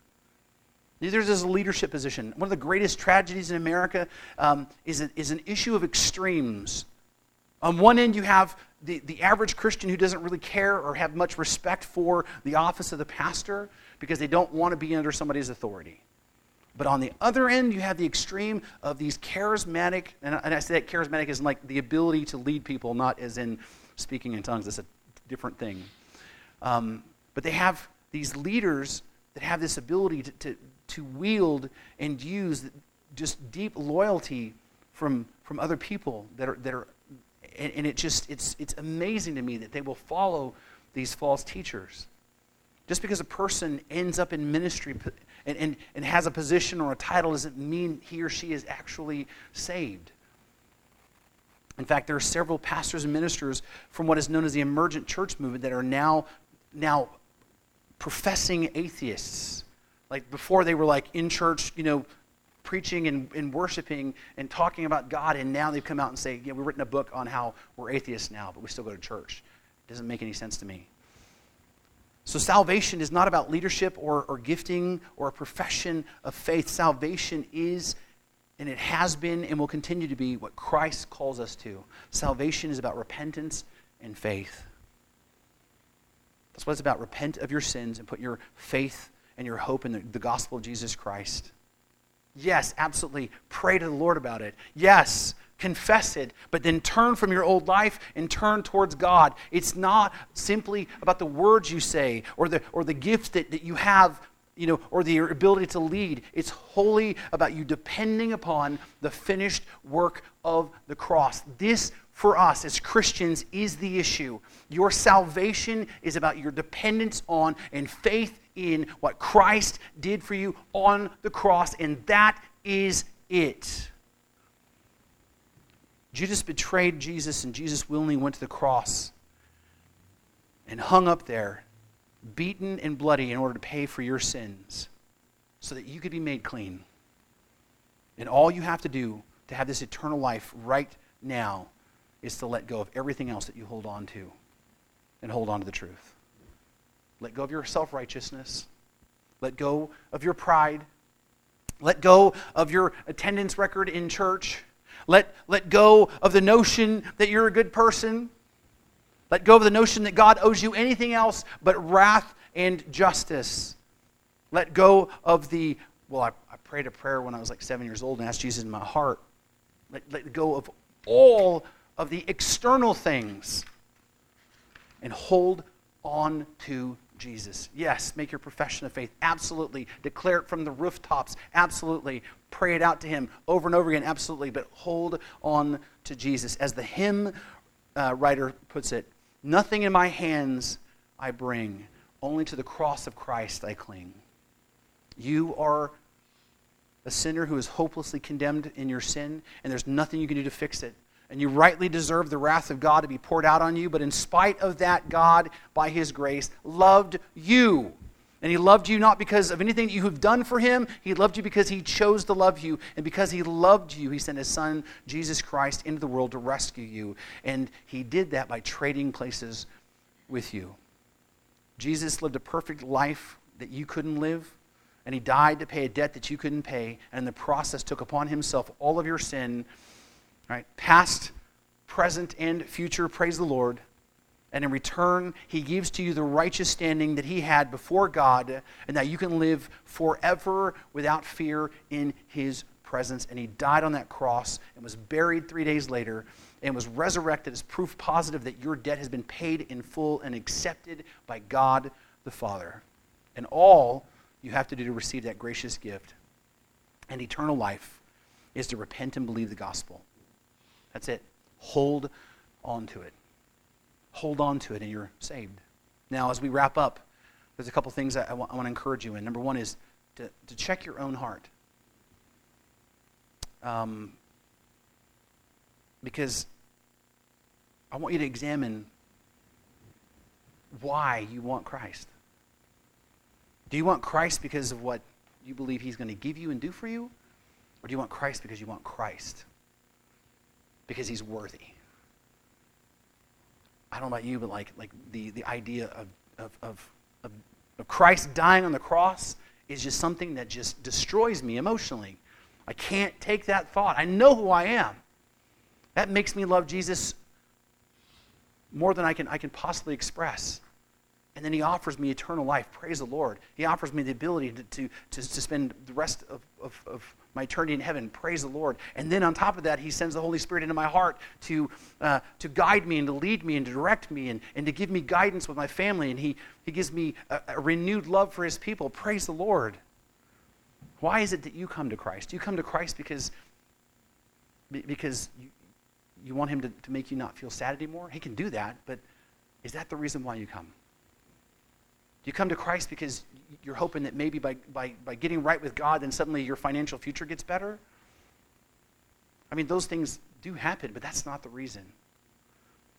Neither does a leadership position. One of the greatest tragedies in America um, is, a, is an issue of extremes. On one end, you have the, the average Christian who doesn't really care or have much respect for the office of the pastor because they don't want to be under somebody's authority. But on the other end, you have the extreme of these charismatic, and I say that charismatic is like the ability to lead people, not as in speaking in tongues. That's a different thing. Um, but they have these leaders that have this ability to, to, to wield and use just deep loyalty from, from other people that are, that are and, and it just, it's, it's amazing to me that they will follow these false teachers. Just because a person ends up in ministry and, and, and has a position or a title doesn't mean he or she is actually saved. In fact, there are several pastors and ministers from what is known as the emergent church movement that are now, now professing atheists. Like before, they were like in church, you know, preaching and, and worshiping and talking about God, and now they've come out and say, yeah, we've written a book on how we're atheists now, but we still go to church. It doesn't make any sense to me. So, salvation is not about leadership or, or gifting or a profession of faith. Salvation is, and it has been and will continue to be, what Christ calls us to. Salvation is about repentance and faith. That's what it's about. Repent of your sins and put your faith and your hope in the, the gospel of Jesus Christ. Yes, absolutely. Pray to the Lord about it. Yes, confess it, but then turn from your old life and turn towards God. It's not simply about the words you say or the, or the gifts that, that you have, you know, or the ability to lead. It's wholly about you depending upon the finished work of the cross. This, for us as Christians, is the issue. Your salvation is about your dependence on and faith in what Christ did for you on the cross, and that is it. Judas betrayed Jesus, and Jesus willingly went to the cross and hung up there, beaten and bloody, in order to pay for your sins so that you could be made clean. And all you have to do to have this eternal life right now is to let go of everything else that you hold on to and hold on to the truth. Let go of your self righteousness. Let go of your pride. Let go of your attendance record in church. Let, let go of the notion that you're a good person. Let go of the notion that God owes you anything else but wrath and justice. Let go of the, well, I, I prayed a prayer when I was like seven years old and asked Jesus in my heart. Let, let go of all of the external things and hold on to Jesus. Yes, make your profession of faith. Absolutely. Declare it from the rooftops. Absolutely. Pray it out to Him over and over again. Absolutely. But hold on to Jesus. As the hymn uh, writer puts it, nothing in my hands I bring, only to the cross of Christ I cling. You are a sinner who is hopelessly condemned in your sin, and there's nothing you can do to fix it and you rightly deserve the wrath of God to be poured out on you. But in spite of that, God, by His grace, loved you. And He loved you not because of anything that you have done for Him. He loved you because He chose to love you. And because He loved you, He sent His Son, Jesus Christ, into the world to rescue you. And He did that by trading places with you. Jesus lived a perfect life that you couldn't live. And He died to pay a debt that you couldn't pay. And in the process, took upon Himself all of your sin Right? Past, present, and future, praise the Lord. And in return, he gives to you the righteous standing that he had before God, and that you can live forever without fear in his presence. And he died on that cross and was buried three days later and was resurrected as proof positive that your debt has been paid in full and accepted by God the Father. And all you have to do to receive that gracious gift and eternal life is to repent and believe the gospel. That's it. Hold on to it. Hold on to it, and you're saved. Now, as we wrap up, there's a couple things I, want to encourage you in. Number one is to, to check your own heart. Um, because I want you to examine why you want Christ. Do you want Christ because of what you believe he's going to give you and do for you? Or do you want Christ because you want Christ? Because he's worthy. I don't know about you, but like, like the, the idea of, of, of, of, of Christ dying on the cross is just something that just destroys me emotionally. I can't take that thought. I know who I am. That makes me love Jesus more than I can, I can possibly express. and then he offers me eternal life. Praise the Lord. He offers me the ability to, to, to, to spend the rest of, of, of, my eternity in heaven. Praise the Lord. And then on top of that, he sends the Holy Spirit into my heart to, uh, to guide me and to lead me and to direct me and, and to give me guidance with my family. And he, he gives me a, a renewed love for his people. Praise the Lord. Why is it that you come to Christ? You come to Christ because, because you, you want him to, to make you not feel sad anymore? He can do that, but is that the reason why you come? You come to Christ because you're hoping that maybe by, by, by getting right with God, then suddenly your financial future gets better. I mean, those things do happen, but that's not the reason.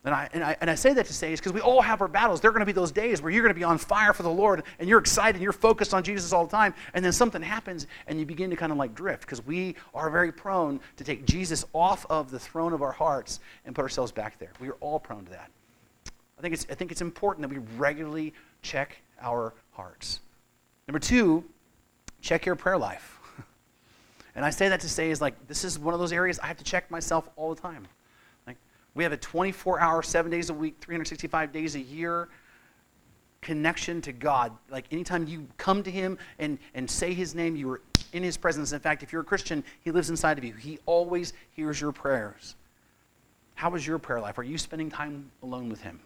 And I, and I, and I say that to say is because we all have our battles. There are going to be those days where you're going to be on fire for the Lord and you're excited and you're focused on Jesus all the time. And then something happens and you begin to kind of like drift because we are very prone to take Jesus off of the throne of our hearts and put ourselves back there. We are all prone to that. I think it's, I think it's important that we regularly check our hearts. Number two, check your prayer life. and I say that to say is like, this is one of those areas I have to check myself all the time. Like, we have a 24 hour, seven days a week, 365 days a year connection to God. Like, anytime you come to Him and, and say His name, you are in His presence. In fact, if you're a Christian, He lives inside of you. He always hears your prayers. How is your prayer life? Are you spending time alone with Him?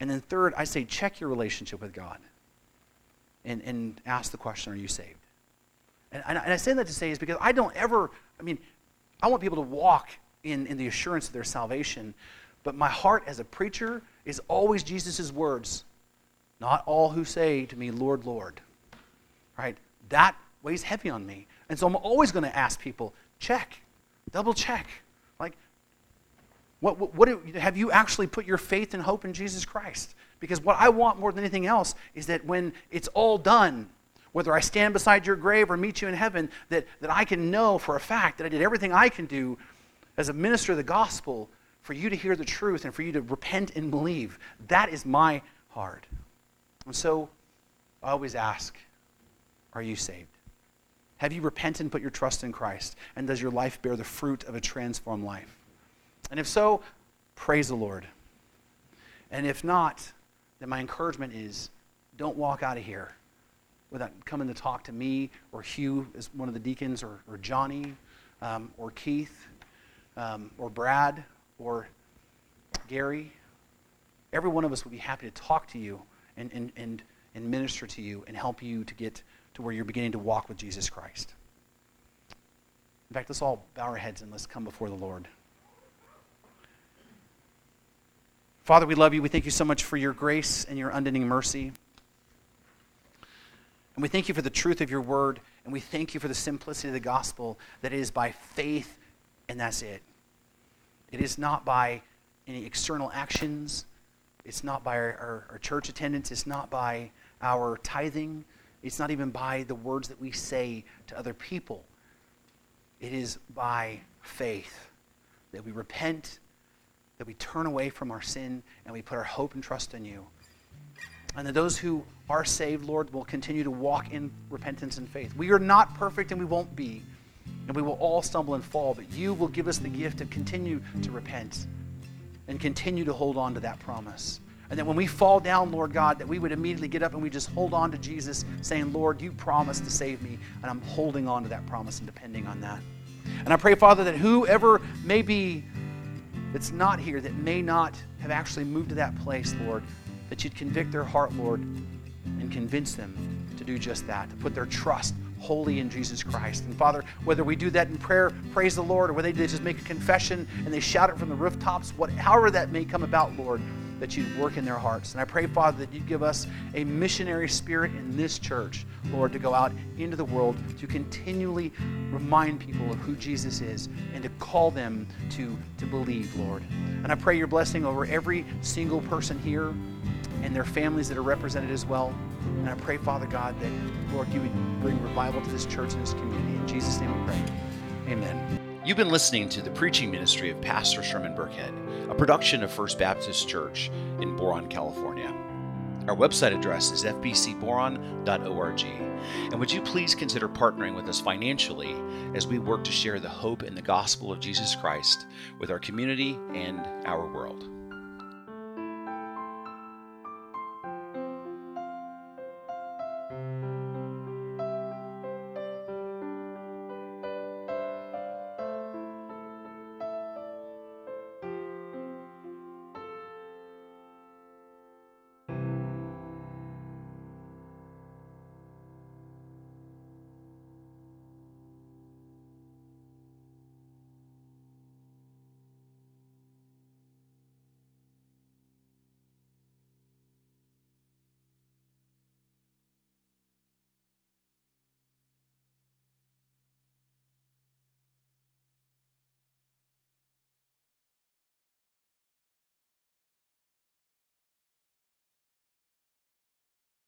And then third, I say check your relationship with God and, and ask the question, are you saved? And, and, I say that to say is because I don't ever, I mean, I want people to walk in, in the assurance of their salvation, but my heart as a preacher is always Jesus' words. Not all who say to me, Lord, Lord. Right? That weighs heavy on me. And so I'm always going to ask people, check, double check. What, what, what, have you actually put your faith and hope in Jesus Christ? Because what I want more than anything else is that when it's all done, whether I stand beside your grave or meet you in heaven, that, that I can know for a fact that I did everything I can do as a minister of the gospel for you to hear the truth and for you to repent and believe. That is my heart. And so I always ask, are you saved? Have you repented and put your trust in Christ? And does your life bear the fruit of a transformed life? And if so, praise the Lord. And if not, then my encouragement is don't walk out of here without coming to talk to me or Hugh as one of the deacons or, or Johnny um, or Keith um, or Brad or Gary. Every one of us would be happy to talk to you and, and, and, and minister to you and help you to get to where you're beginning to walk with Jesus Christ. In fact, let's all bow our heads and let's come before the Lord. Father, we love you. We thank you so much for your grace and your unending mercy. And we thank you for the truth of your word. And we thank you for the simplicity of the gospel that is by faith, and that's it. It is not by any external actions. It's not by our, our, our, church attendance. It's not by our tithing. It's not even by the words that we say to other people. It is by faith that we repent that we turn away from our sin and we put our hope and trust in you. And that those who are saved, Lord, will continue to walk in repentance and faith. We are not perfect and we won't be. And we will all stumble and fall, but you will give us the gift to continue to repent and continue to hold on to that promise. And that when we fall down, Lord God, that we would immediately get up and we just hold on to Jesus, saying, Lord, you promised to save me, and I'm holding on to that promise and depending on that. And I pray, Father, that whoever may be that's not here, that may not have actually moved to that place, Lord, that you'd convict their heart, Lord, and convince them to do just that, to put their trust wholly in Jesus Christ. And Father, whether we do that in prayer, praise the Lord, or whether they just make a confession and they shout it from the rooftops, what, however that may come about, Lord, that you'd work in their hearts. And I pray, Father, that you'd give us a missionary spirit in this church, Lord, to go out into the world to continually remind people of who Jesus is and to call them to, to believe, Lord. And I pray your blessing over every single person here and their families that are represented as well. And I pray, Father God, that, Lord, you would bring revival to this church and this community. In Jesus' name we pray. Amen. You've been listening to the preaching ministry of Pastor Sherman Burkhead, a production of First Baptist Church in Boron, California. Our website address is fbcboron.org. And would you please consider partnering with us financially as we work to share the hope and the gospel of Jesus Christ with our community and our world?